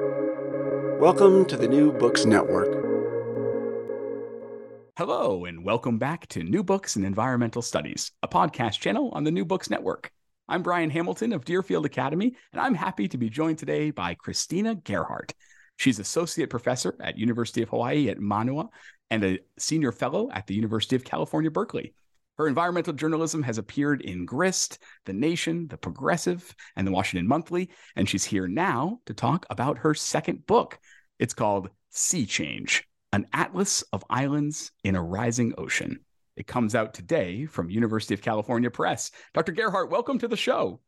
Welcome to the New Books Network. Hello, and welcome back to New Books in Environmental Studies, a podcast channel on the New Books Network. I'm Brian Hamilton of Deerfield Academy, and I'm happy to be joined today by Christina Gerhardt. She's associate professor at University of Hawaii at Manoa and a senior fellow at the University of California, Berkeley. Her environmental journalism has appeared in Grist, The Nation, The Progressive, and The Washington Monthly, and she's here now to talk about her second book. It's called Sea Change An Atlas of Islands in a Rising Ocean. It comes out today from University of California Press. Dr. Gerhardt, welcome to the show.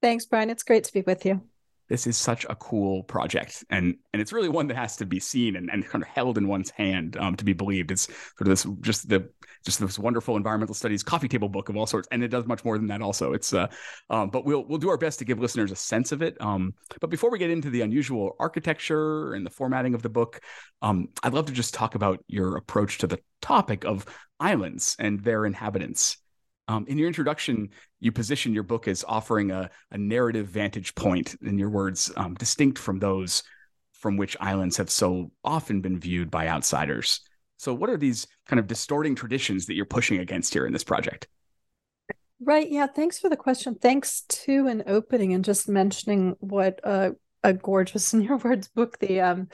Thanks, Brian. It's great to be with you this is such a cool project. And and it's really one that has to be seen and, and kind of held in one's hand um, to be believed. It's sort of this just the just this wonderful environmental studies coffee table book of all sorts. And it does much more than that also. It's uh um, but we'll we'll do our best to give listeners a sense of it. Um but before we get into the unusual architecture and the formatting of the book um i'd love to just talk about your approach to the topic of islands and their inhabitants um, in your introduction, you position your book as offering a, a narrative vantage point, in your words, um, distinct from those from which islands have so often been viewed by outsiders. So, what are these kind of distorting traditions that you're pushing against here in this project? Right. Yeah. Thanks for the question. Thanks to an opening and just mentioning what uh, a gorgeous, in your words, book the um,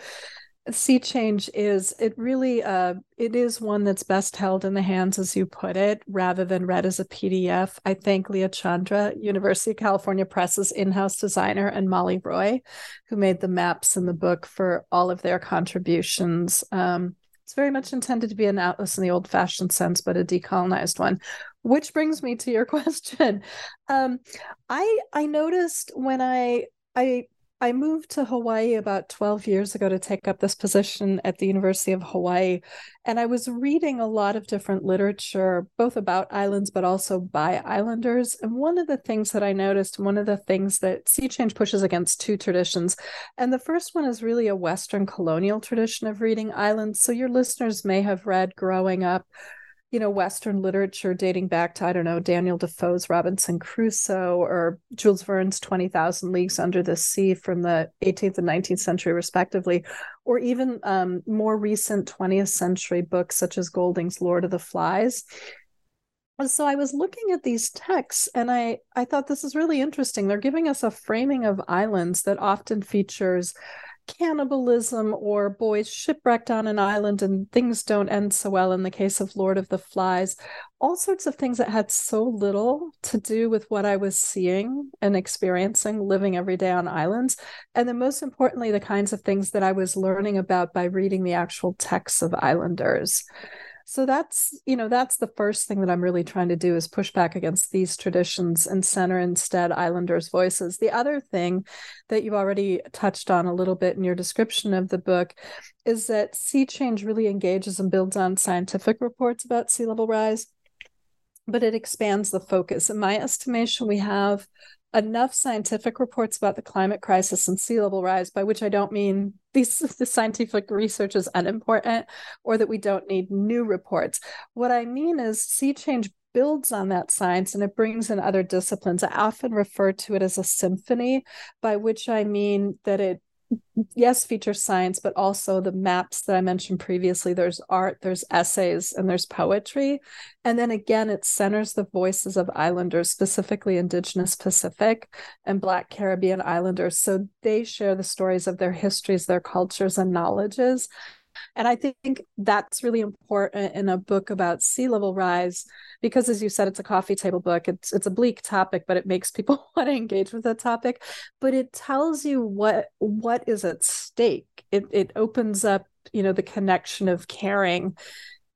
sea change is it really uh it is one that's best held in the hands as you put it rather than read as a pdf i thank Lia Tjandra university of california press's in-house designer and molly roy who made the maps in the book for all of their contributions. Um, it's very much intended to be an atlas in the old fashioned sense but a decolonized one. Which brings me to your question. Um, i i noticed when i i I moved to Hawaii about 12 years ago to take up this position at the University of Hawaii. And I was reading a lot of different literature, both about islands, but also by islanders. And one of the things that I noticed, one of the things that Sea Change pushes against two traditions. And the first one is really a Western colonial tradition of reading islands. So your listeners may have read growing up you know, Western literature dating back to, I don't know, Daniel Defoe's Robinson Crusoe or Jules Verne's 20,000 Leagues Under the Sea from the 18th and 19th century, respectively, or even um, more recent 20th century books such as Golding's Lord of the Flies. So I was looking at these texts and I, I thought this is really interesting. They're giving us a framing of islands that often features cannibalism or boys shipwrecked on an island and things don't end so well in the case of Lord of the Flies. All sorts of things that had so little to do with what I was seeing and experiencing living every day on islands. And then, most importantly, the kinds of things that I was learning about by reading the actual texts of islanders so that's you know that's the first thing that i'm really trying to do is push back against these traditions and center instead islanders voices. The other thing that you've already touched on a little bit in your description of the book is that sea change really engages and builds on scientific reports about sea level rise but it expands the focus. In my estimation we have enough scientific reports about the climate crisis and sea level rise, by which I don't mean these the scientific research is unimportant or that we don't need new reports. What I mean is sea change builds on that science and it brings in other disciplines. I often refer to it as a symphony, by which I mean that it yes feature science but also the maps that i mentioned previously. There's art there's essays and there's poetry. And then again it centers the voices of islanders specifically indigenous pacific and black caribbean islanders. So they share the stories of their histories their cultures and knowledges and I think that's really important in a book about sea level rise, because as you said, it's a coffee table book. It's it's a bleak topic, but it makes people want to engage with the topic. But it tells you what what is at stake. It it opens up, you know, the connection of caring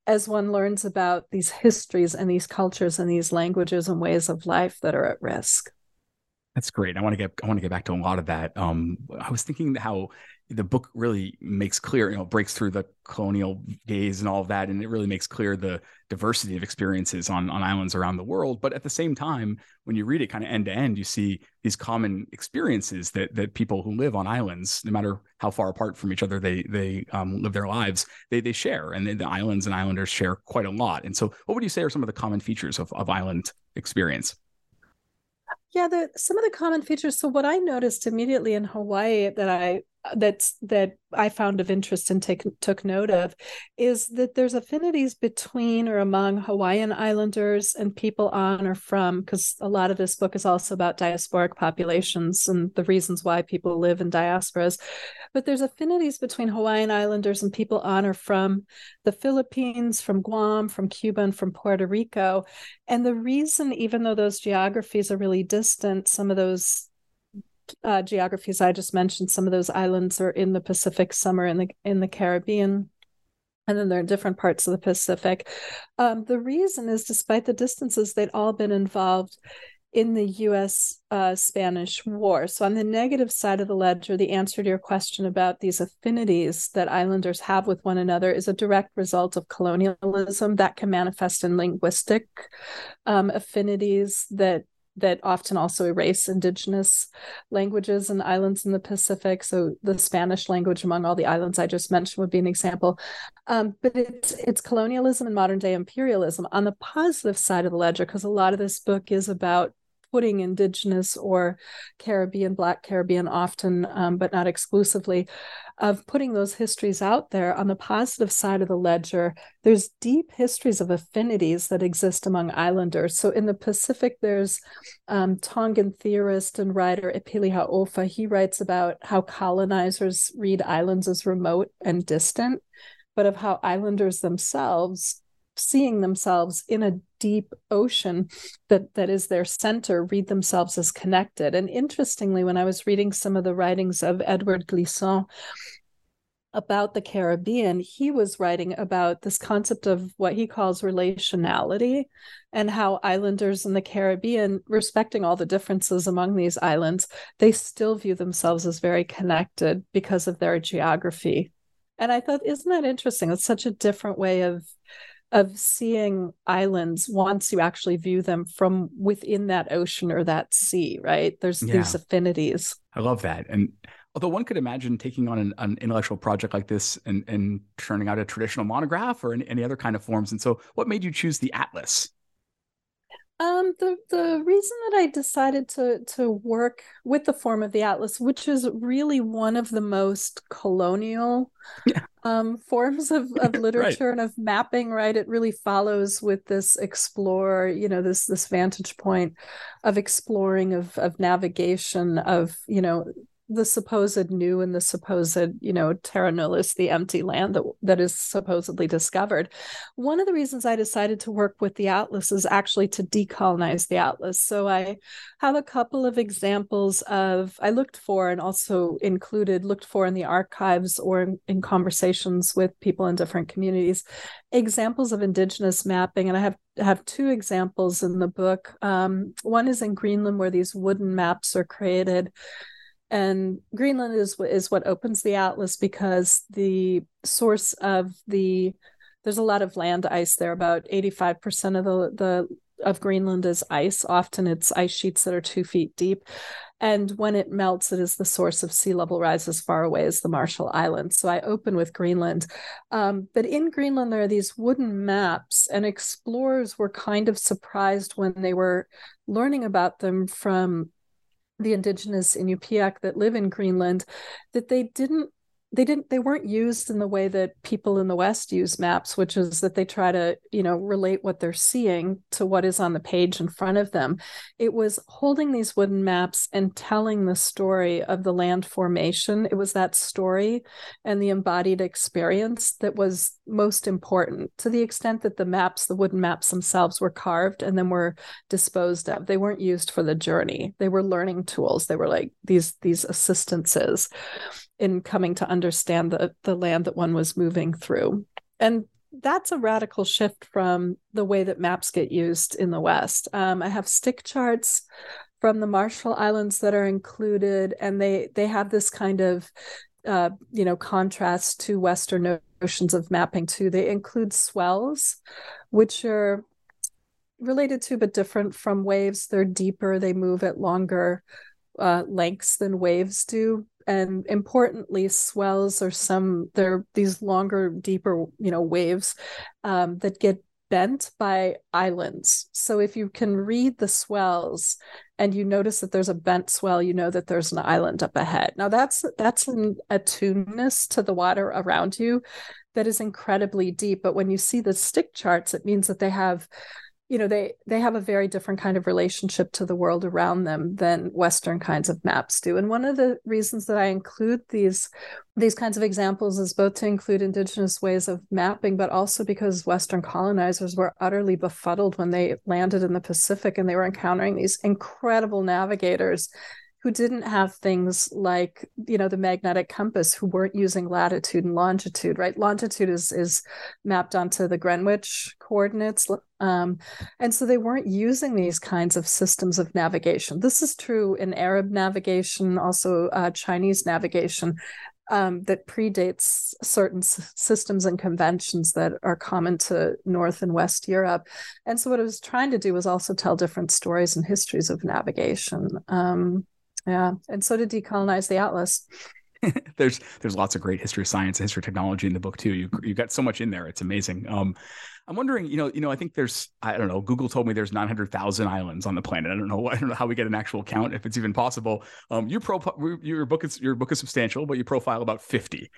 as one learns about these histories and these cultures and these languages and ways of life that are at risk. That's great. I want to get I want to get back to a lot of that. Um, I was thinking how the book really makes clear, you know, breaks through the colonial gaze and all of that, and it really makes clear the diversity of experiences on on islands around the world. But at the same time, when you read it kind of end to end, you see these common experiences that that people who live on islands, no matter how far apart from each other they they um, live their lives, they they share, and the islands and islanders share quite a lot. And so, what would you say are some of the common features of of island experience? Yeah, the some of the common features. So what I noticed immediately in Hawaii that I that's that I found of interest and take, took note of is that there's affinities between or among Hawaiian Islanders and people on or from, because a lot of this book is also about diasporic populations and the reasons why people live in diasporas. But there's affinities between Hawaiian Islanders and people on or from the Philippines, from Guam, from Cuba, and from Puerto Rico. And the reason, even though those geographies are really distant, some of those uh, geographies I just mentioned, some of those islands are in the Pacific, some are in the in the Caribbean, and then they're in different parts of the Pacific. Um, the reason is, despite the distances, they'd all been involved in the U.S. Uh, Spanish War. So, on the negative side of the ledger, the answer to your question about these affinities that islanders have with one another is a direct result of colonialism that can manifest in linguistic um, affinities that that often also erase indigenous languages and islands in the Pacific. So the Spanish language among all the islands I just mentioned would be an example. Um, but it's it's colonialism and modern day imperialism on the positive side of the ledger, because a lot of this book is about putting indigenous or Caribbean, Black Caribbean often, um, but not exclusively, of putting those histories out there on the positive side of the ledger, there's deep histories of affinities that exist among islanders. So in the Pacific, there's um, Tongan theorist and writer Epeli Hau'ofa. He writes about how colonizers read islands as remote and distant, but of how islanders themselves seeing themselves in a deep ocean that that is their center read themselves as connected. And interestingly when i was reading some of the writings of edward glissant about the caribbean he was writing about this concept of what he calls relationality and how islanders in the caribbean respecting all the differences among these islands they still view themselves as very connected because of their geography. And i thought isn't that interesting? It's such a different way of of seeing islands once you actually view them from within that ocean or that sea, right? There's yeah. these affinities. I love that. And although one could imagine taking on an, an, intellectual project like this and, and turning out a traditional monograph or any, any other kind of forms. And so what made you choose the Atlas? Um, the the reason that I decided to to work with the form of the atlas, which is really one of the most colonial yeah. Um, forms of, of literature right. and of mapping, right? It really follows with this explore, you know, this this vantage point of exploring, of of navigation, of you know the supposed new and the supposed, you know, terra nullius the empty land that, that is supposedly discovered. One of the reasons I decided to work with the Atlas is actually to decolonize the Atlas. So I have a couple of examples of, I looked for and also included, looked for in the archives or in, in conversations with people in different communities, examples of indigenous mapping. And I have have two examples in the book. Um, one is in Greenland, where these wooden maps are created and Greenland is is what opens the atlas because the source of the there's a lot of land ice there. About 85% of the the of Greenland is ice. Often it's ice sheets that are two feet deep. And when it melts, it is the source of sea level rise as far away as the Marshall Islands. So I open with Greenland. Um, but in Greenland, there are these wooden maps, and explorers were kind of surprised when they were learning about them from the indigenous Inupiaq that live in Greenland that they didn't they didn't they weren't used in the way that people in the west use maps which is that they try to you know relate what they're seeing to what is on the page in front of them. It was holding these wooden maps and telling the story of the land formation. It was that story and the embodied experience that was most important to the extent that the maps the wooden maps themselves were carved and then were disposed of. They weren't used for the journey. They were learning tools. They were like these these assistances in coming to understand the, the land that one was moving through. And that's a radical shift from the way that maps get used in the West. Um, I have stick charts from the Marshall Islands that are included, and they they have this kind of uh, you know contrast to Western notions of mapping too. They include swells, which are related to but different from waves. They're deeper. They move at longer uh, lengths than waves do and importantly swells are some they're these longer deeper you know waves um, that get bent by islands so if you can read the swells and you notice that there's a bent swell, you know that there's an island up ahead. Now that's that's an attuneness to the water around you that is incredibly deep. But when you see the stick charts, it means that they have you know they they have a very different kind of relationship to the world around them than western kinds of maps do. And one of the reasons that i include these these kinds of examples is both to include indigenous ways of mapping but also because western colonizers were utterly befuddled when they landed in the pacific and they were encountering these incredible navigators who didn't have things like you know the magnetic compass who weren't using latitude and longitude right longitude is is mapped onto the greenwich coordinates um, and so they weren't using these kinds of systems of navigation this is true in arab navigation also uh, chinese navigation um, that predates certain s- systems and conventions that are common to North and West Europe. And so, what I was trying to do was also tell different stories and histories of navigation. Um, yeah, and so to decolonize the atlas. there's there's lots of great history of science, history of technology in the book too. You you got so much in there. It's amazing. Um, I'm wondering, you know, you know, I think there's, I don't know, Google told me there's 900,000 islands on the planet. I don't know, I don't know how we get an actual count, if it's even possible. Um, your pro, your book is your book is substantial, but you profile about 50.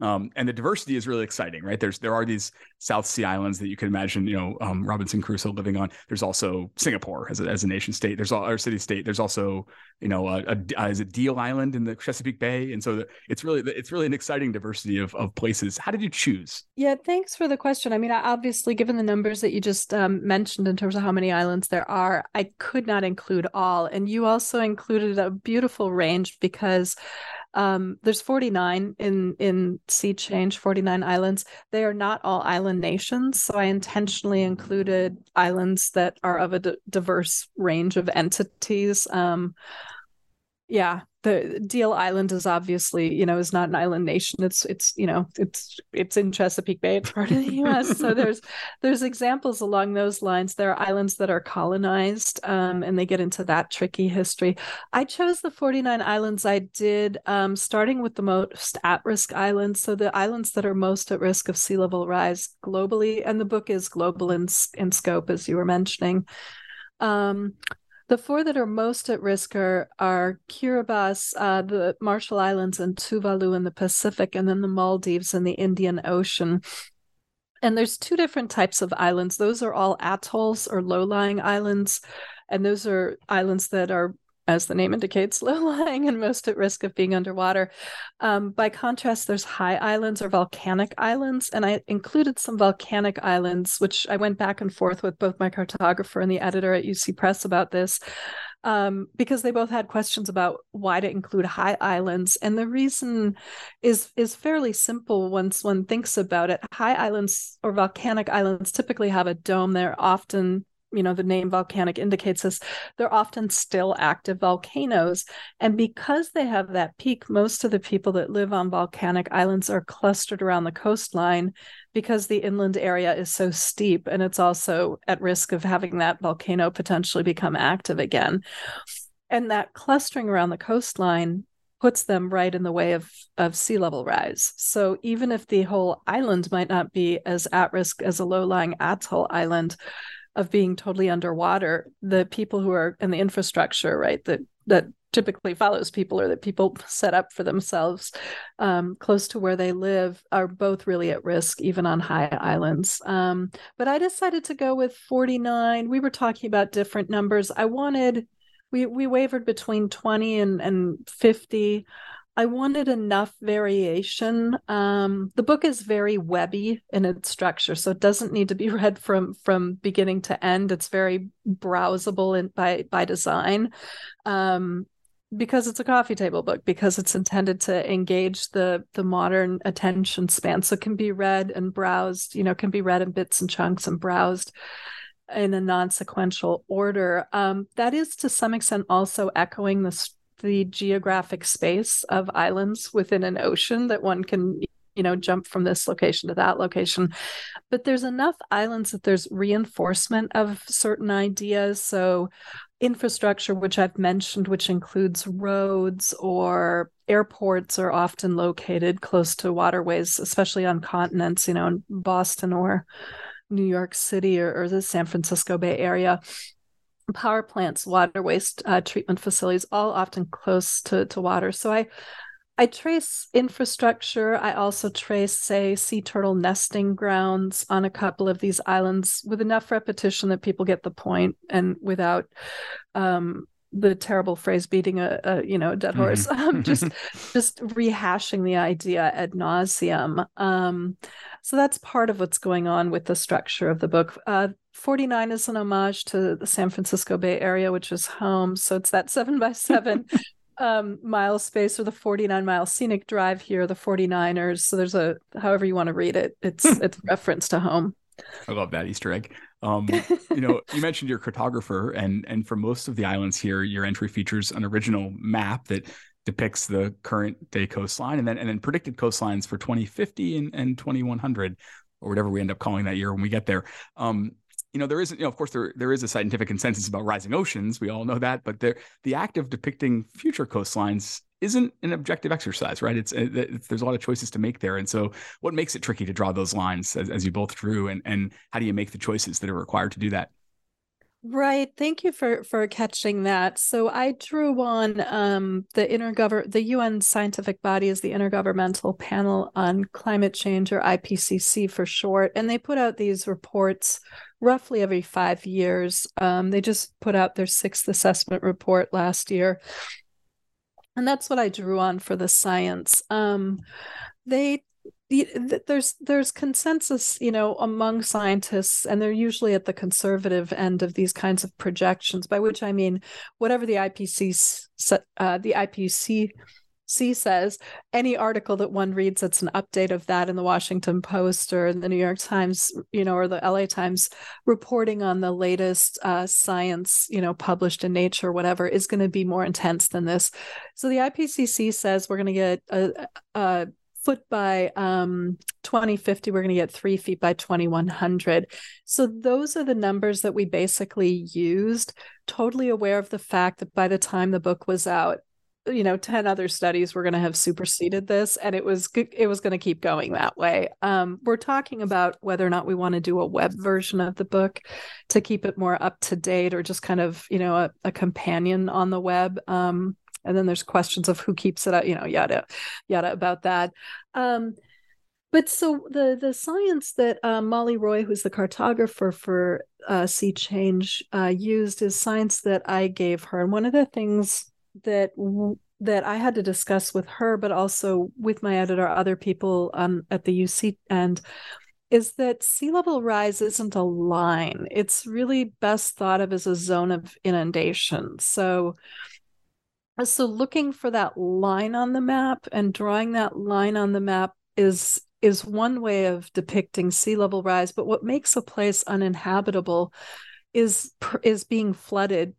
Um, and the diversity is really exciting, right? There's there are these South Sea islands that you can imagine, you know, um, Robinson Crusoe living on. There's also Singapore as a, as a nation state. There's all, our city state. There's also, you know, a, a, a is it Deal Island in the Chesapeake Bay, and so the, it's really it's really an exciting diversity of of places. How did you choose? Yeah, thanks for the question. I mean, obviously, given the numbers that you just um, mentioned in terms of how many islands there are, I could not include all, and you also included a beautiful range because um, there's 49 in in Sea Change, 49 islands. They are not all island nations, so I intentionally included islands that are of a d- diverse range of entities. Um, yeah, the Deal Island is obviously, you know, is not an island nation. It's it's you know it's it's in Chesapeake Bay. It's part of the U.S. so there's there's examples along those lines. There are islands that are colonized, um, and they get into that tricky history. I chose the 49 islands I did, um, starting with the most at-risk islands. So the islands that are most at risk of sea level rise globally, and the book is global in in scope, as you were mentioning. Um, the four that are most at risk are, are Kiribati, uh, the Marshall Islands, and Tuvalu in the Pacific, and then the Maldives in the Indian Ocean. And there's two different types of islands. Those are all atolls or low-lying islands, and those are islands that are as the name indicates, low lying and most at risk of being underwater. Um, by contrast, there's high islands or volcanic islands, and I included some volcanic islands, which I went back and forth with both my cartographer and the editor at UC Press about this. Um, because they both had questions about why to include high islands, and the reason is is fairly simple once one thinks about it. High islands or volcanic islands typically have a dome. They're often you know the name volcanic indicates this they're often still active volcanoes and because they have that peak most of the people that live on volcanic islands are clustered around the coastline because the inland area is so steep and it's also at risk of having that volcano potentially become active again and that clustering around the coastline puts them right in the way of, of sea level rise. So even if the whole island might not be as at risk as a low lying atoll island, of being totally underwater, the people who are in the infrastructure, right, that that typically follows people or that people set up for themselves um, close to where they live are both really at risk, even on high islands. Um, but I decided to go with 49. We were talking about different numbers. I wanted, we, we wavered between 20 and, and 50. I wanted enough variation. Um, the book is very webby in its structure, so it doesn't need to be read from from beginning to end. It's very browsable in, by by design. Um, because it's a coffee table book because it's intended to engage the the modern attention span so it can be read and browsed you know can be read in bits and chunks and browsed in a non-sequential order um, that is to some extent also echoing the the geographic space of islands within an ocean that one can you know jump from this location to that location. But there's enough islands that there's reinforcement of certain ideas. So infrastructure which i've mentioned which includes roads or airports are often located close to waterways especially on continents you know in boston or new york city or, or the san francisco bay area power plants, water waste uh, treatment facilities, all often close to, to water. So I I trace infrastructure. I also trace, say, sea turtle nesting grounds on a couple of these islands with enough repetition that people get the point and without um, the terrible phrase beating a, a you know a dead horse mm-hmm. um, just just rehashing the idea ad nauseum um, so that's part of what's going on with the structure of the book uh, 49 is an homage to the san francisco bay area which is home so it's that seven by seven um, mile space or the 49 mile scenic drive here the 49ers so there's a however you want to read it it's it's reference to home I love that Easter egg. Um, you know, you mentioned your cartographer, and and for most of the islands here, your entry features an original map that depicts the current day coastline, and then and then predicted coastlines for 2050 and, and 2100, or whatever we end up calling that year when we get there. Um, you know, there isn't, you know, of course, there there is a scientific consensus about rising oceans. We all know that, but there, the act of depicting future coastlines isn't an objective exercise, right? It's, it's, there's a lot of choices to make there, and so what makes it tricky to draw those lines, as, as you both drew, and and how do you make the choices that are required to do that? Right. Thank you for for catching that. So I drew on um, the intergovern the UN scientific body is the Intergovernmental Panel on Climate Change or IPCC for short, and they put out these reports roughly every five years. Um, they just put out their sixth assessment report last year, and that's what I drew on for the science. Um, they there's there's consensus you know among scientists and they're usually at the conservative end of these kinds of projections by which i mean whatever the ipc uh, the ipc C says any article that one reads that's an update of that in the Washington Post or in the New York Times, you know, or the LA Times reporting on the latest uh, science, you know, published in Nature, whatever, is going to be more intense than this. So the IPCC says we're going to get a, a foot by um, 2050 we're going to get three feet by 2100 so those are the numbers that we basically used totally aware of the fact that by the time the book was out you know 10 other studies were going to have superseded this and it was it was going to keep going that way. Um, we're talking about whether or not we want to do a web version of the book to keep it more up to date or just kind of you know a, a companion on the web. Um, and then there's questions of who keeps it up you know yada yada about that. Um, but so the the science that uh, Molly Roy, who's the cartographer for uh, Sea Change, uh, used is science that I gave her, and one of the things that that I had to discuss with her, but also with my editor, other people um, at the UC and is that sea level rise isn't a line. It's really best thought of as a zone of inundation. So, so looking for that line on the map and drawing that line on the map is is one way of depicting sea level rise. But what makes a place uninhabitable is is being flooded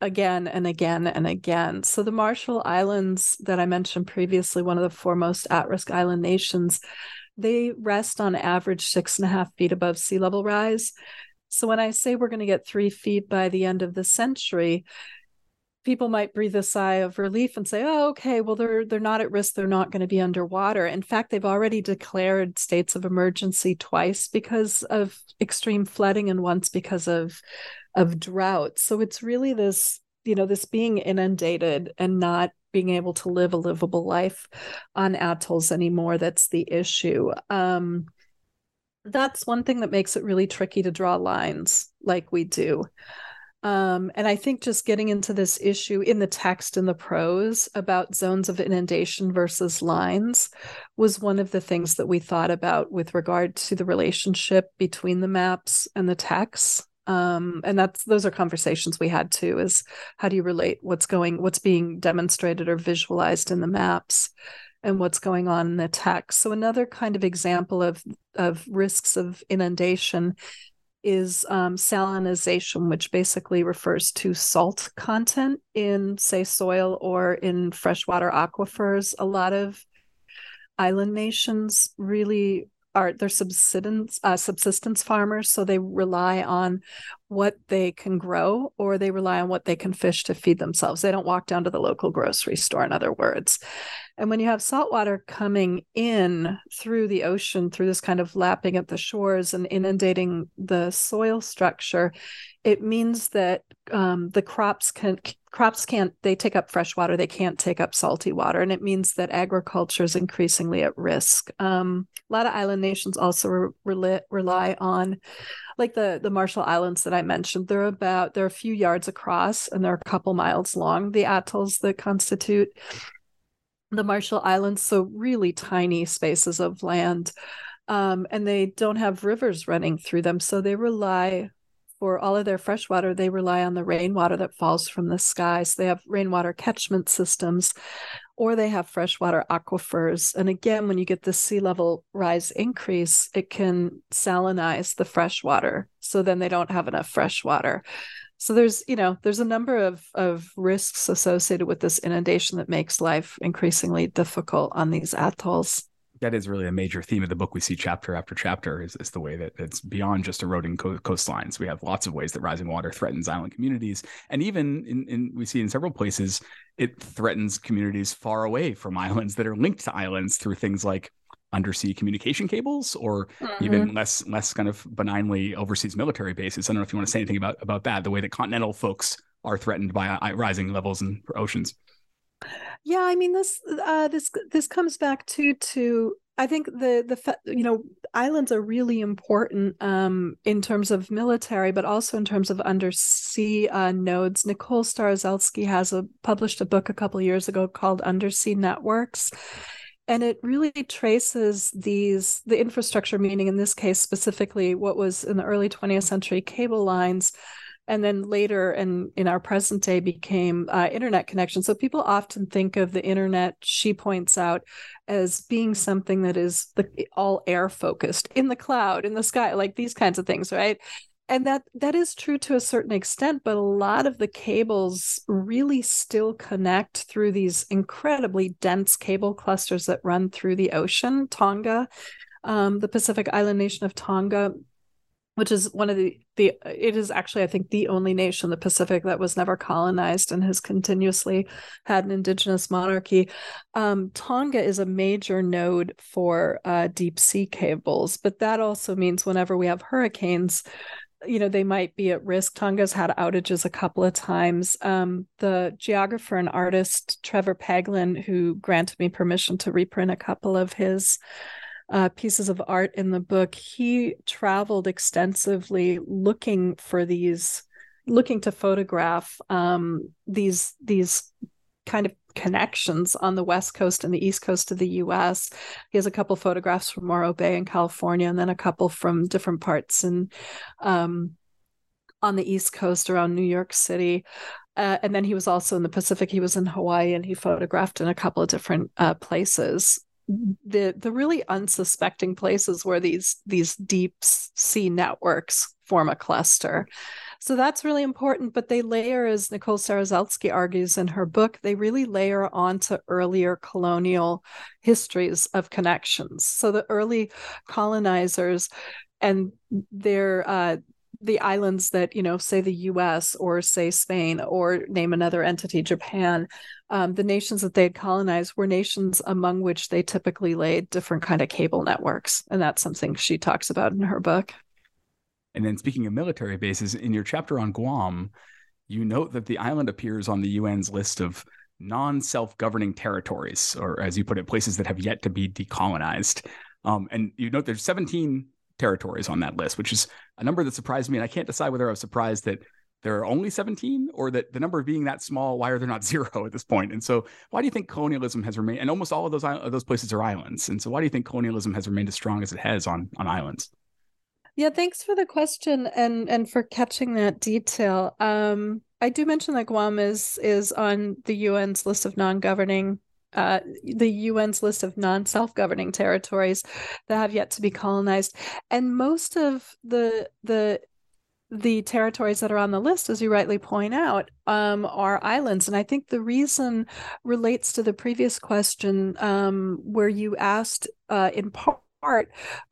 again and again and again. So the Marshall Islands that I mentioned previously, one of the foremost at-risk island nations, they rest on average six and a half feet above sea level rise. So when I say we're going to get three feet by the end of the century, people might breathe a sigh of relief and say, "Oh, okay, well they're they're not at risk. They're not going to be underwater." In fact, they've already declared states of emergency twice because of extreme flooding and once because of of drought. So it's really this, you know, this being inundated and not being able to live a livable life on atolls anymore that's the issue. Um, that's one thing that makes it really tricky to draw lines like we do. Um, and I think just getting into this issue in the text and the prose about zones of inundation versus lines was one of the things that we thought about with regard to the relationship between the maps and the texts um, and that's those are conversations we had too is how do you relate what's going what's being demonstrated or visualized in the maps and what's going on in the text? So another kind of example of of risks of inundation is um, salinization which basically refers to salt content in say soil or in freshwater aquifers. A lot of island nations really are they're subsistence uh, subsistence farmers, so they rely on what they can grow or they rely on what they can fish to feed themselves. They don't walk down to the local grocery store, in other words. And when you have saltwater coming in through the ocean, through this kind of lapping at the shores and inundating the soil structure, it means that um, the crops can crops can't they take up fresh water they can't take up salty water and it means that agriculture is increasingly at risk. Um, a lot of island nations also re- rely, on like the the marshall islands that i mentioned. They're about they're a few yards across and they're a couple miles long the atolls that constitute the marshall islands so really tiny spaces of land. Um, and they don't have rivers running through them so they rely for all of their fresh water, they rely on the rainwater that falls from the sky. So they have rainwater catchment systems or they have freshwater aquifers. And again, when you get the sea level rise increase, it can salinize the freshwater. So then they don't have enough fresh water. So there's, you know, there's a number of, of risks associated with this inundation that makes life increasingly difficult on these atolls that is really a major theme of the book. We see chapter after chapter is, is the way that it's beyond just eroding co- coastlines. We have lots of ways that rising water threatens island communities, and even in, in we see in several places it threatens communities far away from islands that are linked to islands through things like undersea communication cables or mm-hmm. even less less kind of benignly overseas military bases. I don't know if you want to say anything about about that. The way that continental folks are threatened by uh, rising levels in oceans. Yeah, I mean this uh, this this comes back to to I think the the you know islands are really important um, in terms of military, but also in terms of undersea uh, nodes. Nicole Starosielski has a published a book a couple years ago called Undersea Networks, and it really traces these the infrastructure, meaning in this case specifically what was in the early 20th century cable lines and then later and in our present day became uh, internet connection. So people often think of the internet she points out as being something that is the, all air focused in the cloud in the sky like these kinds of things right? And that that is true to a certain extent but a lot of the cables really still connect through these incredibly dense cable clusters that run through the ocean tonga um, the pacific island nation of tonga which is one of the the it is actually I think the only nation in the Pacific that was never colonized and has continuously had an indigenous monarchy. Um, Tonga is a major node for uh, deep sea cables, but that also means whenever we have hurricanes, you know they might be at risk tonga's had outages a couple of times um, the geographer and artist Trevor Paglen who granted me permission to reprint a couple of his uh, pieces of art in the book, he traveled extensively looking for these, looking to photograph um, these these kind of connections on the west coast and the east coast of the U.S. He has a couple photographs from Morro Bay in California, and then a couple from different parts and um, on the east coast around New York City. Uh, and then he was also in the Pacific. He was in Hawaii, and he photographed in a couple of different uh, places the the really unsuspecting places where these these deep sea networks form a cluster. So that's really important. But they layer, as Nicole Starosielski argues in her book, they really layer onto earlier colonial histories of connections. So the early colonizers and their uh, the islands that you know say the us or say spain or name another entity japan um, the nations that they had colonized were nations among which they typically laid different kind of cable networks and that's something she talks about in her book and then speaking of military bases in your chapter on guam you note that the island appears on the un's list of non-self-governing territories or as you put it places that have yet to be decolonized um, and you note there's 17 territories on that list, which is a number that surprised me. And I can't decide whether I was surprised that there are only 17 or that the number of being that small, why are there not zero at this point? And so why do you think colonialism has remained, and almost all of those, those places are islands. And so why do you think colonialism has remained as strong as it has on, on islands? Yeah, thanks for the question and and for catching that detail. Um, I do mention that Guam is is on the UN's list of non-governing uh, the UN's list of non self governing territories that have yet to be colonized. And most of the, the, the territories that are on the list, as you rightly point out, um, are islands. And I think the reason relates to the previous question um, where you asked, uh, in part,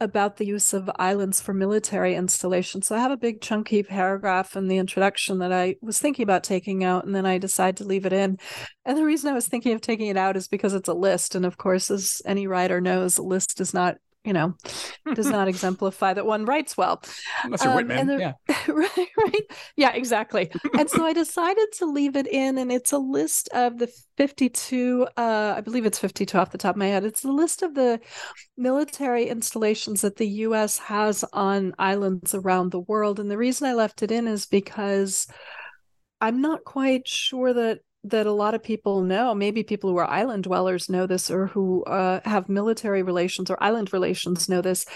about the use of islands for military installation. So I have a big chunky paragraph in the introduction that I was thinking about taking out, and then I decided to leave it in. And the reason I was thinking of taking it out is because it's a list. And of course, as any writer knows, a list is not you know, does not exemplify that one writes well. Unless you're um, Whitman, the, yeah. right, right. Yeah, exactly. and so I decided to leave it in, and it's a list of the 52, uh, I believe it's 52 off the top of my head. It's a list of the military installations that the US has on islands around the world. And the reason I left it in is because I'm not quite sure that that a lot of people know maybe people who are island dwellers know this or who uh, have military relations or island relations know this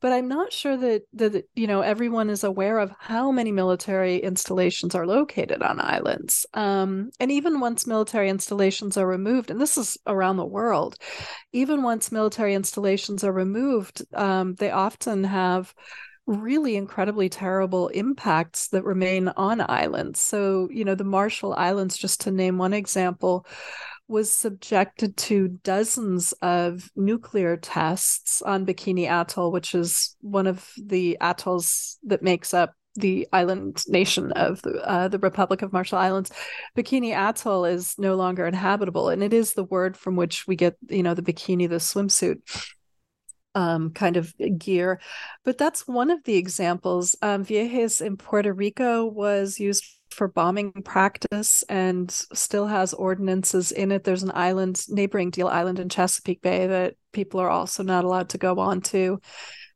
but i'm not sure that that you know everyone is aware of how many military installations are located on islands um, and even once military installations are removed and this is around the world even once military installations are removed um, they often have really incredibly terrible impacts that remain on islands. So, you know, the Marshall Islands, just to name one example, was subjected to dozens of nuclear tests on Bikini Atoll, which is one of the atolls that makes up the island nation of the, uh, the Republic of Marshall Islands. Bikini Atoll is no longer inhabitable, and it is the word from which we get, you know, the bikini, the swimsuit um, kind of gear. But that's one of the examples. Um, Vieques in Puerto Rico was used for bombing practice and still has ordinances in it. There's an island, neighboring Deal Island in Chesapeake Bay, that people are also not allowed to go on to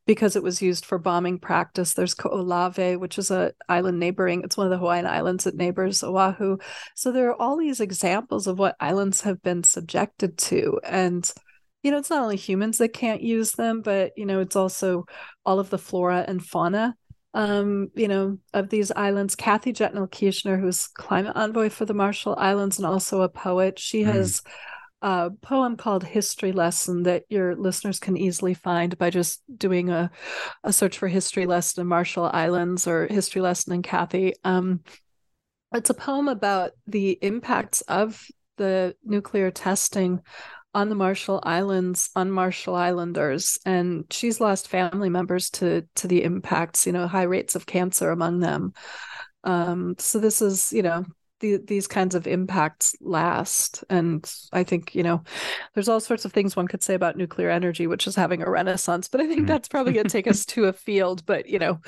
because it was used for bombing practice. There's Kaho'olawe, which is a island neighboring. It's one of the Hawaiian islands that neighbors Oahu. So there are all these examples of what islands have been subjected to, and you know, it's not only humans that can't use them, but you know, it's also all of the flora and fauna um, you know, of these islands. Kathy Jetnil-Kijiner, who's climate envoy for the Marshall Islands and also a poet, she mm. has a poem called History Lesson that your listeners can easily find by just doing a, a search for History Lesson in Marshall Islands or History Lesson in Kathy. Um, it's a poem about the impacts of the nuclear testing on the Marshall Islands on Marshall Islanders, and she's lost family members to to the impacts. You know, high rates of cancer among them. Um, so this is, you know, the, these kinds of impacts last, and I think you know, there's all sorts of things one could say about nuclear energy, which is having a renaissance. But I think mm-hmm. that's probably going to take us to a field. But you know,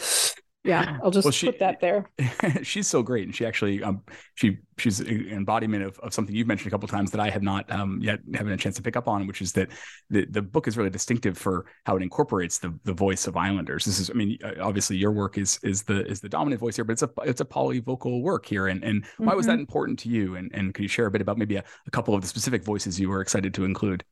yeah i'll just well, she, put that there she's so great and she actually um she she's an embodiment of, of something you've mentioned a couple times that i have not um yet having a chance to pick up on which is that the, the book is really distinctive for how it incorporates the the voice of islanders this is i mean uh, obviously your work is is the is the dominant voice here but it's a it's a polyvocal work here and and why mm-hmm. was that mm-hmm. important to you and and could you share a bit about maybe a, a couple of the specific voices you were excited to include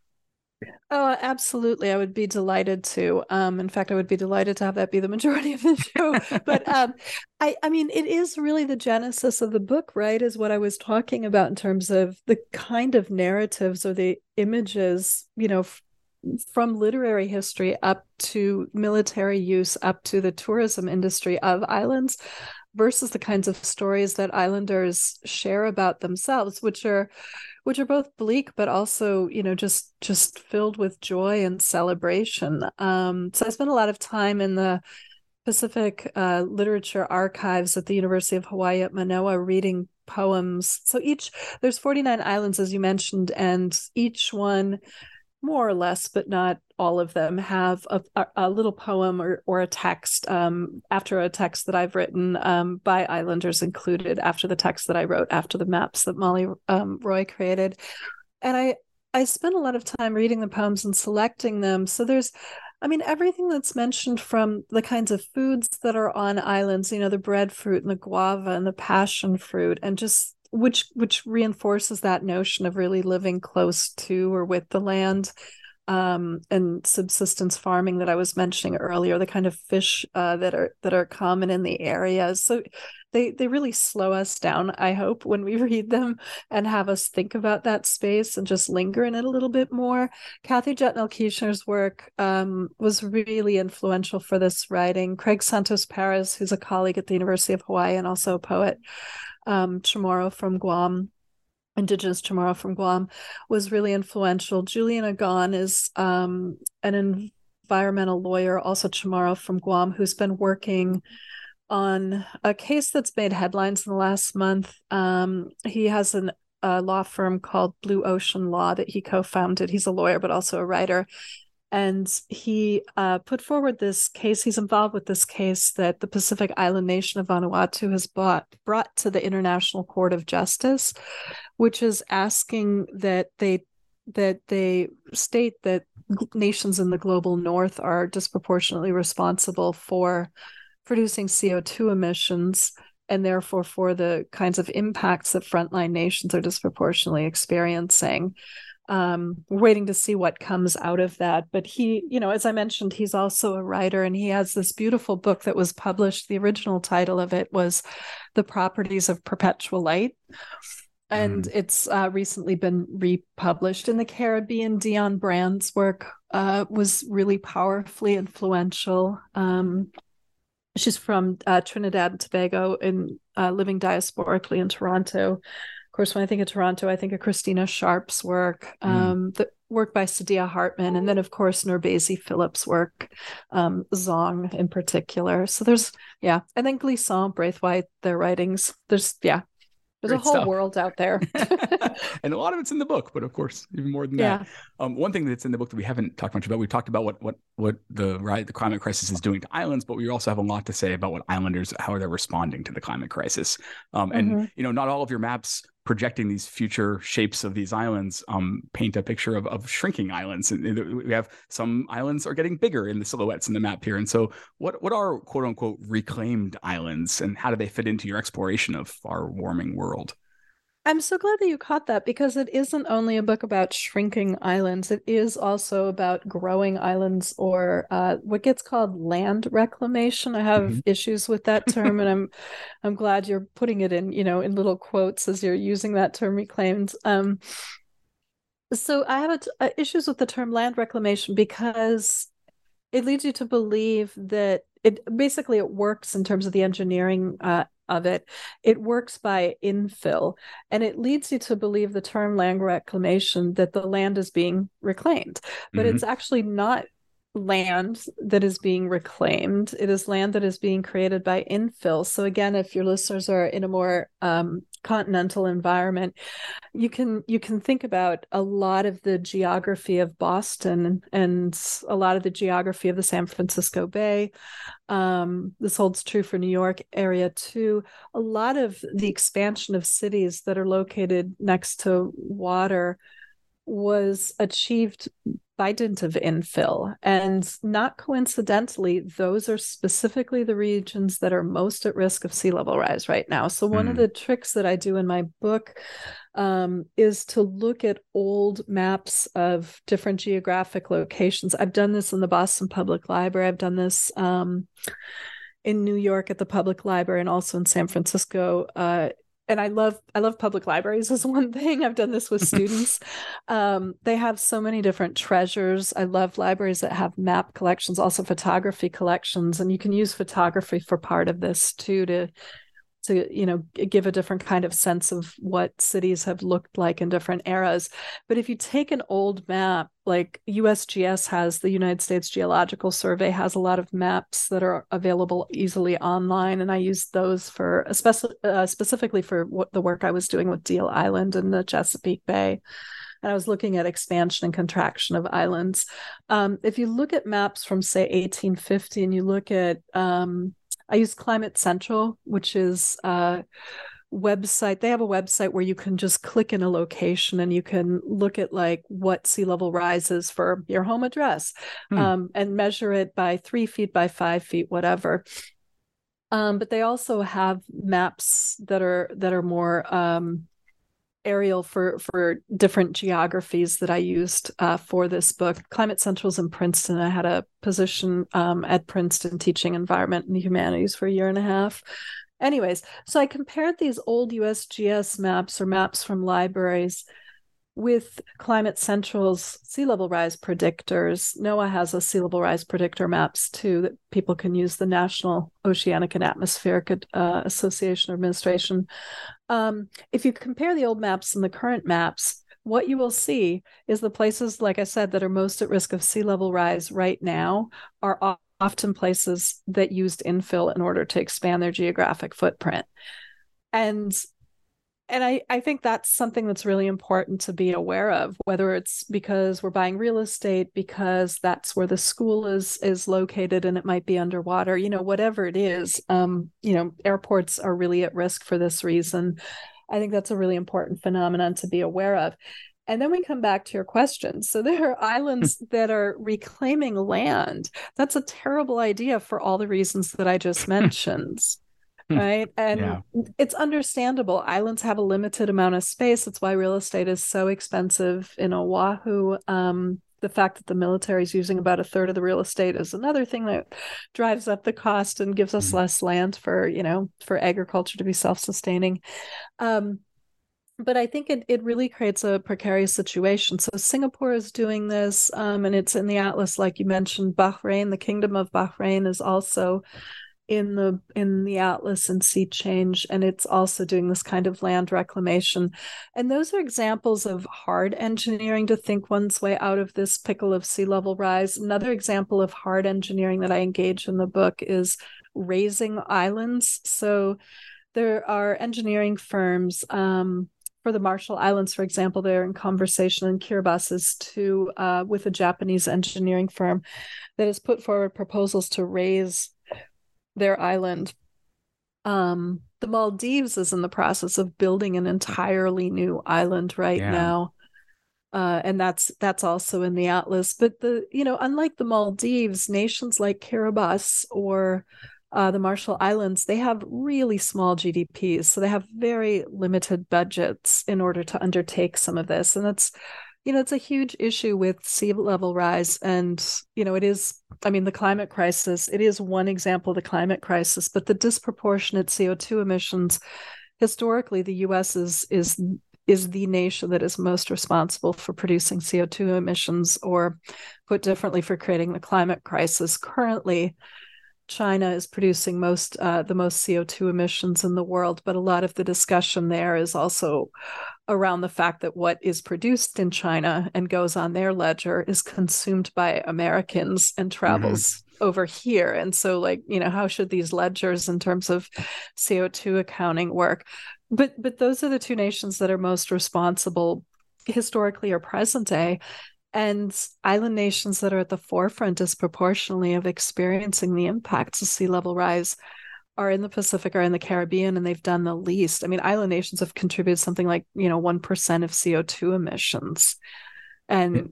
Oh, absolutely. I would be delighted to. Um, in fact, I would be delighted to have that be the majority of the show. but um, I, I mean, it is really the genesis of the book, right? Is what I was talking about in terms of the kind of narratives or the images, you know, f- from literary history up to military use, up to the tourism industry of islands versus the kinds of stories that islanders share about themselves, which are which are both bleak but also you know just just filled with joy and celebration. Um, so i spent a lot of time in the pacific uh, literature archives at the university of hawaii at manoa reading poems. So each there's 49 islands as you mentioned and each one more or less, but not all of them, have a, a, little poem or, or a text um, after a text that I've written um, by Islanders included after the text that I wrote after the maps that Molly um, Roy created. And I, I spent a lot of time reading the poems and selecting them. So there's, I mean, everything that's mentioned from the kinds of foods that are on islands, you know, the breadfruit and the guava and the passion fruit, and just which which reinforces that notion of really living close to or with the land um, and subsistence farming that I was mentioning earlier, the kind of fish uh, that are that are common in the area. So they they really slow us down. I hope when we read them and have us think about that space and just linger in it a little bit more. Kathy Jetnil-Kijiner's work um, was really influential for this writing. Craig Santos Perez, who's a colleague at the University of Hawaii and also a poet, um, Chamorro from Guam, Indigenous Chamorro from Guam, was really influential. Julian Aguon is um, an environmental lawyer, also Chamorro from Guam, who's been working on a case that's made headlines in the last month. Um, he has an, a law firm called Blue Ocean Law that he co founded. He's a lawyer, but also a writer. And he uh, put forward this case. He's involved with this case that the Pacific Island nation of Vanuatu has bought, brought to the International Court of Justice, which is asking that they that they state that nations in the global north are disproportionately responsible for producing CO2 emissions and therefore for the kinds of impacts that frontline nations are disproportionately experiencing. Um, we're waiting to see what comes out of that. But he, you know, as I mentioned, he's also a writer and he has this beautiful book that was published. The original title of it was The Properties of Perpetual Light and mm. it's uh, recently been republished in the Caribbean. Dionne Brand's work uh, was really powerfully influential. Um, she's from uh, Trinidad and Tobago and uh, living diasporically in Toronto. Of course, when I think of Toronto, I think of Christina Sharpe's work, mm. um, the work by Saidiya Hartman, and then of course NourbeSe Philip's work, um, Zong in particular. So there's yeah, and then Glissant, Brathwaite, their writings. There's yeah, there's Great a whole stuff. world out there. and a lot of it's in the book, but of course, even more than yeah. that. Um, one thing that's in the book that we haven't talked much about, we've talked about what what what the right the climate crisis is doing to islands, but we also have a lot to say about what islanders how they're responding to the climate crisis. Um, and mm-hmm. you know, not all of your maps projecting these future shapes of these islands um, paint a picture of, of shrinking islands. And we have some islands are getting bigger in the silhouettes in the map here. And so, what what are quote unquote reclaimed islands, and how do they fit into your exploration of our warming world? I'm so glad that you caught that because it isn't only a book about shrinking islands. It is also about growing islands or uh, what gets called land reclamation. I have mm-hmm. issues with that term, and I'm I'm glad you're putting it in you know in little quotes as you're using that term reclaimed. Um, so I have a uh, issues with the term land reclamation because it leads you to believe that it basically it works in terms of the engineering uh, of it, it works by infill. And it leads you to believe the term land reclamation that the land is being reclaimed, but mm-hmm. it's actually not land that is being reclaimed. It is land that is being created by infill. So again, if your listeners are in a more um, continental environment, you can you can think about a lot of the geography of Boston and a lot of the geography of the San Francisco Bay. Um, this holds true for New York area too. A lot of the expansion of cities that are located next to water was achieved by dint of infill. And not coincidentally, those are specifically the regions that are most at risk of sea level rise right now. So, one mm. of hmm. the tricks that I do in my book um, is to look at old maps of different geographic locations. I've done this in the Boston Public Library, I've done this. Um, in New York at the public library and also in San Francisco uh, and I love I love public libraries is one thing. I've done this with students. um, they have so many different treasures. I love libraries that have map collections, also photography collections, and you can use photography for part of this too to to you know give a different kind of sense of what cities have looked like in different eras but if you take an old map like USGS has the United States Geological Survey has a lot of maps that are available easily online and I use those for especially uh, specifically for what the work I was doing with Deal Island and the Chesapeake Bay and I was looking at expansion and contraction of islands. Um, if you look at maps from, say, 1850, and you look at um, I use Climate Central, which is a website. They have a website where you can just click in a location and you can look at like what sea level rises for your home address hmm. um, and measure it by three feet by five feet, whatever. Um, but they also have maps that are that are more um, aerial for for different geographies that I used uh, for this book. Climate Central's in Princeton. I had a position um, at Princeton teaching environment and humanities for a year and a half. Anyways, so I compared these old USGS maps or maps from libraries with Climate Central's sea level rise predictors, NOAA has a sea level rise predictor maps too that people can use the National Oceanic and Atmospheric uh, Association Administration. Um, if you compare the old maps and the current maps, what you will see is the places, like I said, that are most at risk of sea level rise right now are often places that used infill in order to expand their geographic footprint. And and I, I think that's something that's really important to be aware of whether it's because we're buying real estate because that's where the school is is located and it might be underwater you know whatever it is um, you know airports are really at risk for this reason i think that's a really important phenomenon to be aware of and then we come back to your question. So there are islands that are reclaiming land. That's a terrible idea for all the reasons that I just mentioned. Right? And yeah. it's understandable. Islands have a limited amount of space. That's why real estate is so expensive in Oahu. Um, the fact that the military is using about a third of the real estate is another thing that drives up the cost and gives us mm. less land for you know for agriculture to be self-sustaining um, but I think it, it really creates a precarious situation. So Singapore is doing this, um, and it's in the atlas, like you mentioned. Bahrain, the Kingdom of Bahrain, is also in the in the atlas and sea change and it's also doing this kind of land reclamation. And those are examples of hard engineering to think one's way out of this pickle of sea level rise. Another example of hard engineering that i engage in the book is raising islands. So there are engineering firms um, for the Marshall Islands, for example, they're in conversation in Kiribati to uh, with a Japanese engineering firm that has put forward proposals to raise their island. Um, the Maldives is in the process of building an entirely new island right yeah. now. Uh, and that's that's also in the atlas. But the you know, unlike the Maldives, nations like Kiribati or uh, the Marshall Islands, they have really small GDPs, so they have very limited budgets in order to undertake some of this, and that's you know it's a huge issue with sea level rise and you know it is i mean the climate crisis it is one example of the climate crisis but the disproportionate co2 emissions historically the us is is is the nation that is most responsible for producing co2 emissions or put differently for creating the climate crisis. Currently China is producing most uh, the most CO2 emissions in the world, but a lot of the discussion there is also around the fact that what is produced in China and goes on their ledger is consumed by Americans and travels mm-hmm. over here. And so, like, you know, how should these ledgers in terms of CO2 accounting work? But but those are the two nations that are most responsible historically or present day and island nations that are at the forefront disproportionately of experiencing the impacts of sea level rise are in the Pacific or in the Caribbean, and they've done the least. I mean, island nations have contributed something like you know one percent of CO two emissions, and mm.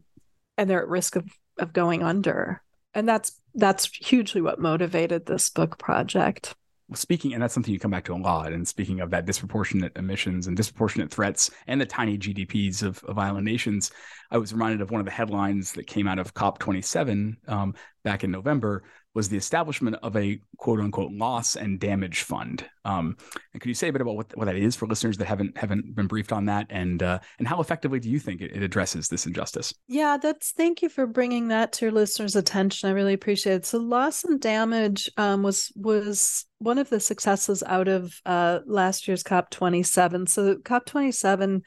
and they're at risk of of going under. And that's that's hugely what motivated this book project speaking, and that's something you come back to a lot. And speaking of that disproportionate emissions and disproportionate threats and the tiny GDPs of, of island nations, I was reminded of one of the headlines that came out of COP27 um, back in November was the establishment of a quote unquote loss and damage fund. Um, and could you say a bit about what, what that is for listeners that haven't haven't been briefed on that, and uh, and how effectively do you think it, it, addresses this injustice? Yeah, that's thank you for bringing that to your listeners' attention. I really appreciate it. So loss and damage um, was was one of the successes out of uh, last year's COP 27. So COP 27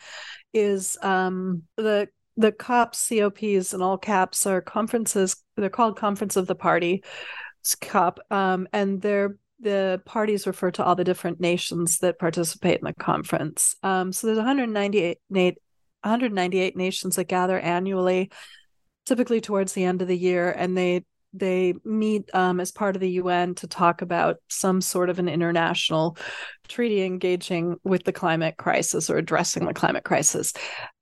is um, the the COPs, COPs, and all caps are conferences. They're called Conference of the Party, COP, um, and they're the parties refer to all the different nations that participate in the conference. Um, so there's 198, 198 nations that gather annually, typically towards the end of the year, and they they meet um, as part of the UN to talk about some sort of an international treaty engaging with the climate crisis or addressing the climate crisis.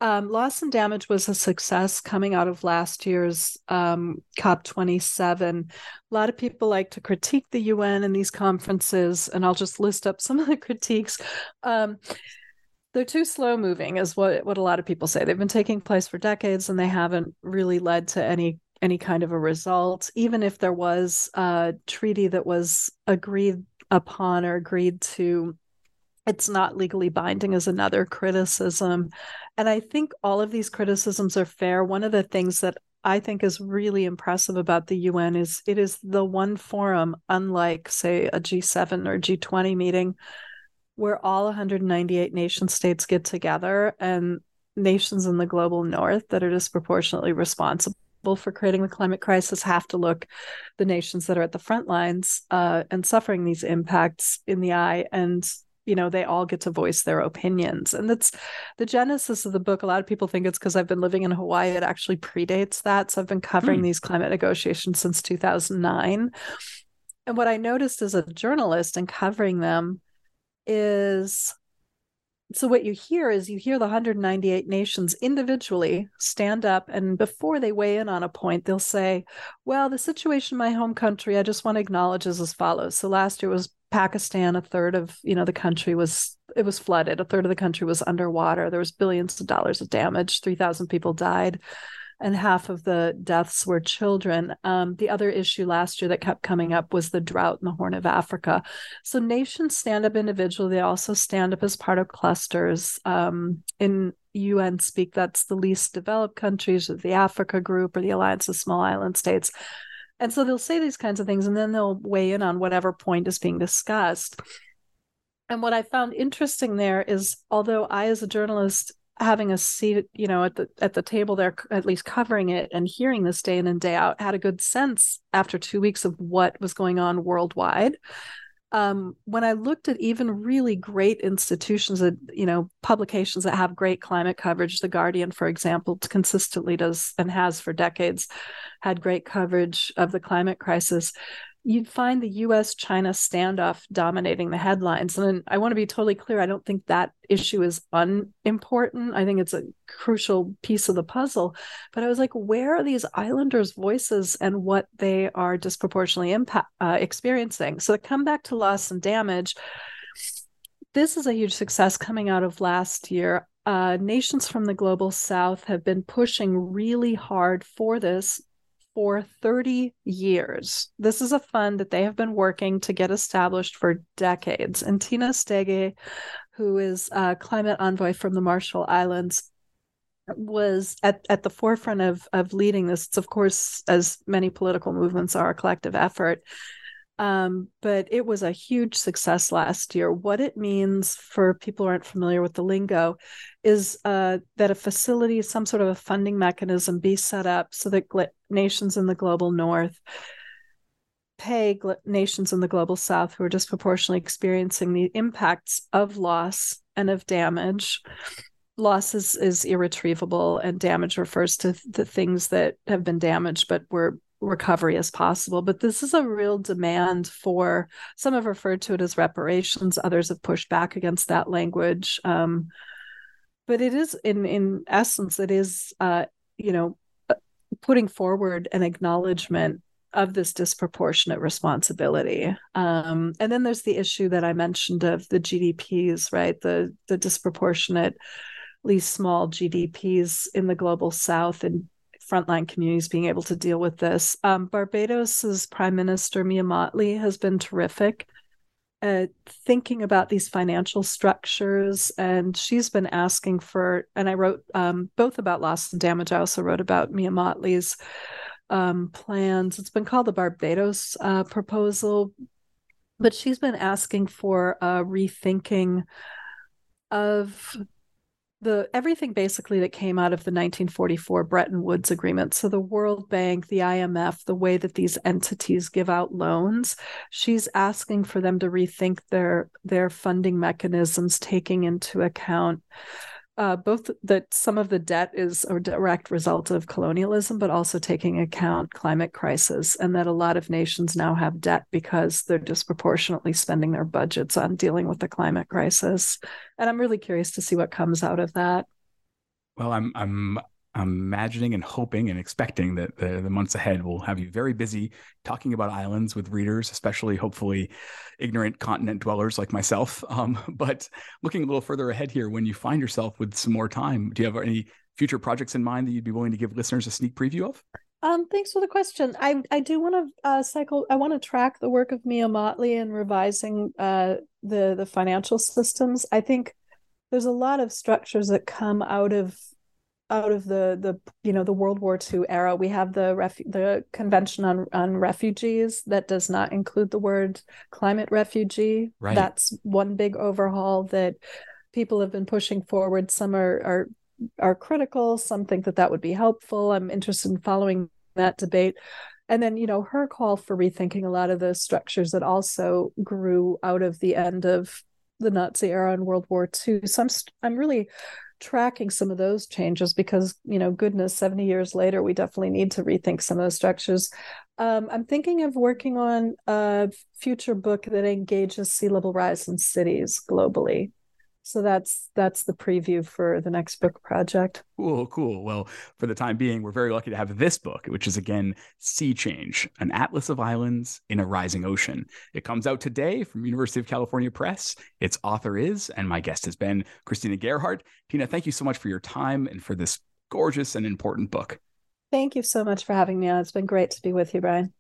Um, loss and damage was a success coming out of last year's um, COP27. A lot of people like to critique the UN in these conferences, and I'll just list up some of the critiques um, they're too slow moving is what what a lot of people say they've been taking place for decades and they haven't really led to any any kind of a result, even if there was a treaty that was agreed upon or agreed to. It's not legally binding, is another criticism. And I think all of these criticisms are fair. One of the things that I think is really impressive about the UN is it is the one forum, unlike, say, a G7 or G20 meeting, where all 198 nation states get together and nations in the global north that are disproportionately responsible for creating the climate crisis have to look the nations that are at the front lines uh, and suffering these impacts in the eye and you know they all get to voice their opinions. And that's the genesis of the book. A lot of people think it's because i've been living in hawaii. It actually predates that. So i've been covering hmm. these climate negotiations since 2009 and what i noticed as a journalist and covering them is so what you hear is you hear the 198 nations individually stand up and before they weigh in on a point they'll say well the situation in my home country i just want to acknowledge is as follows. So last year was pakistan a third of you know the country was it was flooded. A third of the country was underwater. There was billions of dollars of damage. 3000 people died and half of the deaths were children. Um, the other issue last year that kept coming up was the drought in the Horn of Africa. So nations stand up individually; they also stand up as part of clusters. Um, in UN speak, that's the least developed countries, or the Africa Group, or the Alliance of Small Island States. And so they'll say these kinds of things, and then they'll weigh in on whatever point is being discussed. And what I found interesting there is, although I, as a journalist, having a seat, you know, at the at the table there, at least covering it and hearing this day in and day out, had a good sense after two weeks of what was going on worldwide. Um, when I looked at even really great institutions that, you know, publications that have great climate coverage, The Guardian, for example, consistently does and has for decades had great coverage of the climate crisis you'd find the US China standoff dominating the headlines. And I want to be totally clear I don't think that issue is unimportant. I think it's a crucial piece of the puzzle. But I was like, where are these islanders' voices and what they are disproportionately impact, uh, experiencing? So to come back to loss and damage, this is a huge success coming out of last year. Uh, nations from the global south have been pushing really hard for this for 30 years. This is a fund that they have been working to get established for decades. And Tina Stege, who is a climate envoy from the Marshall Islands, was at, at the forefront of, of leading this. It's, of course, as many political movements are, a collective effort. Um, but it was a huge success last year. What it means for people who aren't familiar with the lingo is uh, that a facility, some sort of a funding mechanism, be set up so that gl- nations in the global north pay gl- nations in the global south who are disproportionately experiencing the impacts of loss and of damage. Loss is, is irretrievable, and damage refers to the things that have been damaged but were recovery as possible. But this is a real demand for some have referred to it as reparations, others have pushed back against that language. Um, but it is in in essence, it is uh, you know, uh, putting forward an acknowledgement of this disproportionate responsibility. Um, and then there's the issue that I mentioned of the GDPs, right? The the disproportionately small GDPs in the global south and frontline communities being able to deal with this. Um, Barbados's Prime Minister Mia Mottley has been terrific at thinking about these financial structures, and she's been asking for. And I wrote um, both about loss and damage. I also wrote about Mia Mottley's um, plans. It's been called the Barbados uh, proposal, but she's been asking for a rethinking of the everything basically that came out of the 1944 Bretton Woods agreement. So the World Bank the IMF the way that these entities give out loans she's asking for them to rethink their their funding mechanisms taking into account uh, both that some of the debt is a direct result of colonialism, but also taking account climate crisis, and that a lot of nations now have debt because they're disproportionately spending their budgets on dealing with the climate crisis. And I'm really curious to see what comes out of that. Well, I'm I'm I'm imagining and hoping and expecting that the, the, months ahead will have you very busy talking about islands with readers, especially hopefully ignorant continent dwellers like myself. Um, but looking a little further ahead here, when you find yourself with some more time, do you have any future projects in mind that you'd be willing to give listeners a sneak preview of? Um, thanks for the question. I I do want to uh, cycle. I want to track the work of Mia Mottley and revising uh, the the financial systems. I think there's a lot of structures that come out of out of the the you know the World War II era, we have the ref- the Convention on on Refugees that does not include the word climate refugee. Right. That's one big overhaul that people have been pushing forward. Some are are are critical some think that that would be helpful i'm interested in following that debate and then you know her call for rethinking a lot of those structures that also grew out of the end of the nazi era and world war ii so i'm, I'm really tracking some of those changes because you know goodness 70 years later we definitely need to rethink some of those structures. Um, i'm thinking of working on a future book that engages sea level rise in cities globally so that's that's the preview for the next book project. Cool cool. Well for the time being we're very lucky to have this book which is again sea change an atlas of islands in a rising ocean. It comes out today from university of california press. Its author is and my guest has been christina gerhardt. Tina thank you so much for your time and for this gorgeous and important book. Thank you so much for having me on. It's been great to be with you brian